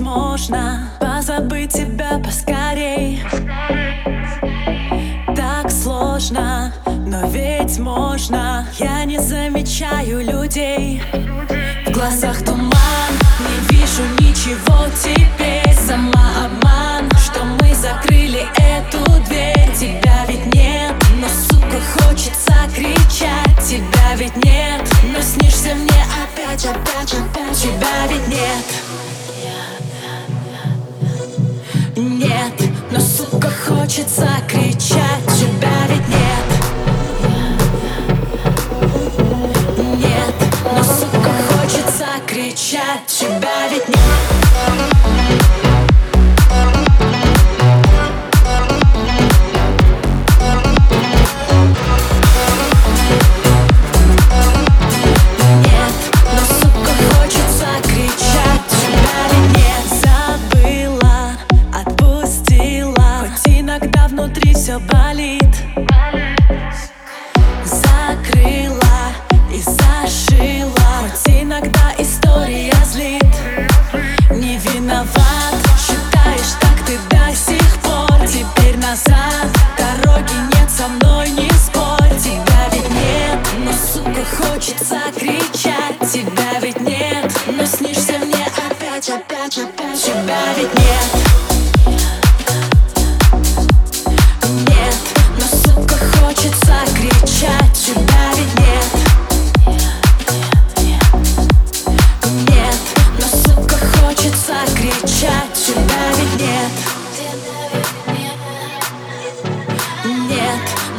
можно позабыть тебя поскорей. Так сложно, но ведь можно. Я не замечаю людей. В глазах туман, не вижу ничего теперь. Самообман, что мы закрыли эту дверь. Тебя ведь нет, но сука хочется кричать. Тебя ведь нет, но снишься мне опять, опять, опять. Тебя ведь нет хочется кричать внутри все болит. Закрыла и зашила. Хоть иногда история злит. Не виноват, считаешь так ты до сих пор. Теперь назад, дороги нет, со мной не спорь. Тебя ведь нет, но, сука, хочется кричать. Тебя ведь нет, но снишься мне опять, опять, опять. Тебя ведь нет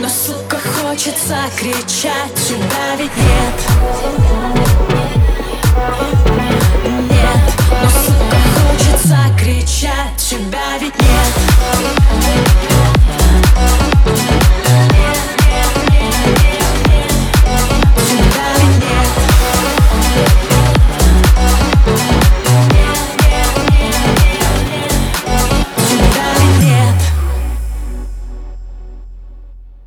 Но, сука, хочется кричать, тебя ведь нет.